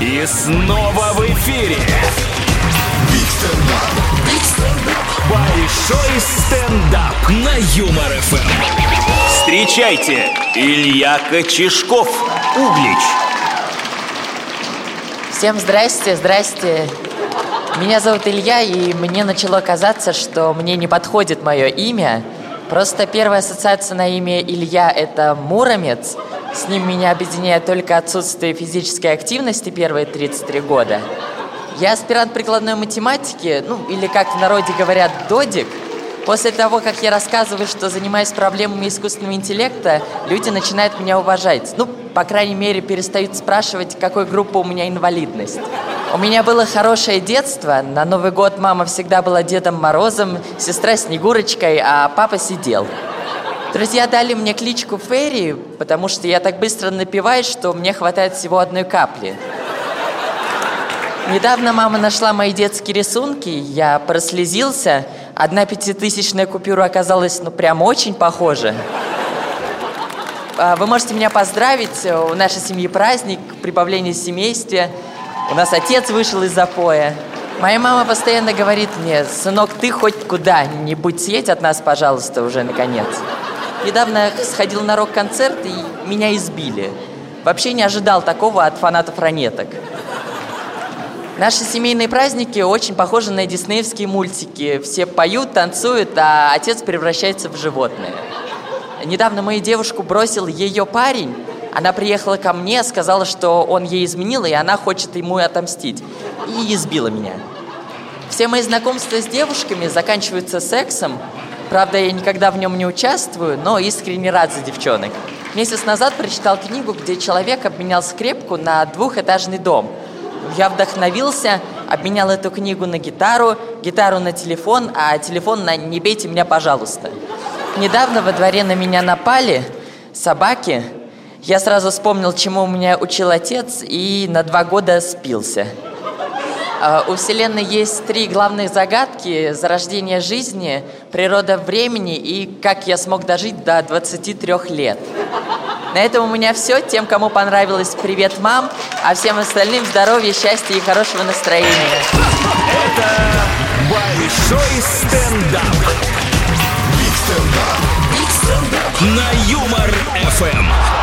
И снова в эфире. Большой стендап на Юмор ФМ. Встречайте, Илья Кочешков, Углич. Всем здрасте, здрасте. Меня зовут Илья, и мне начало казаться, что мне не подходит мое имя. Просто первая ассоциация на имя Илья – это Муромец. С ним меня объединяет только отсутствие физической активности первые 33 года. Я аспирант прикладной математики, ну, или как в народе говорят, додик. После того, как я рассказываю, что занимаюсь проблемами искусственного интеллекта, люди начинают меня уважать. Ну, по крайней мере, перестают спрашивать, какой группы у меня инвалидность. У меня было хорошее детство. На Новый год мама всегда была Дедом Морозом, сестра Снегурочкой, а папа сидел. Друзья дали мне кличку Ферри, потому что я так быстро напиваюсь, что мне хватает всего одной капли. Недавно мама нашла мои детские рисунки, я прослезился. Одна пятитысячная купюра оказалась, ну, прям очень похожа. А, Вы можете меня поздравить, у нашей семьи праздник, прибавление в семействе. У нас отец вышел из запоя. Моя мама постоянно говорит мне, сынок, ты хоть куда-нибудь съедь от нас, пожалуйста, уже наконец. Недавно сходил на рок-концерт и меня избили. Вообще не ожидал такого от фанатов ранеток. Наши семейные праздники очень похожи на диснеевские мультики. Все поют, танцуют, а отец превращается в животное. Недавно мою девушку бросил ее парень. Она приехала ко мне, сказала, что он ей изменил, и она хочет ему отомстить. И избила меня. Все мои знакомства с девушками заканчиваются сексом. Правда, я никогда в нем не участвую, но искренне рад за девчонок. Месяц назад прочитал книгу, где человек обменял скрепку на двухэтажный дом. Я вдохновился, обменял эту книгу на гитару, гитару на телефон, а телефон на «Не бейте меня, пожалуйста». Недавно во дворе на меня напали собаки. Я сразу вспомнил, чему меня учил отец, и на два года спился. А, У Вселенной есть три главных загадки. Зарождение жизни, природа времени и как я смог дожить до 23 лет. На этом у меня все. Тем, кому понравилось, привет, мам. А всем остальным здоровья, счастья и хорошего настроения. Большой стендап. На Юмор ФМ.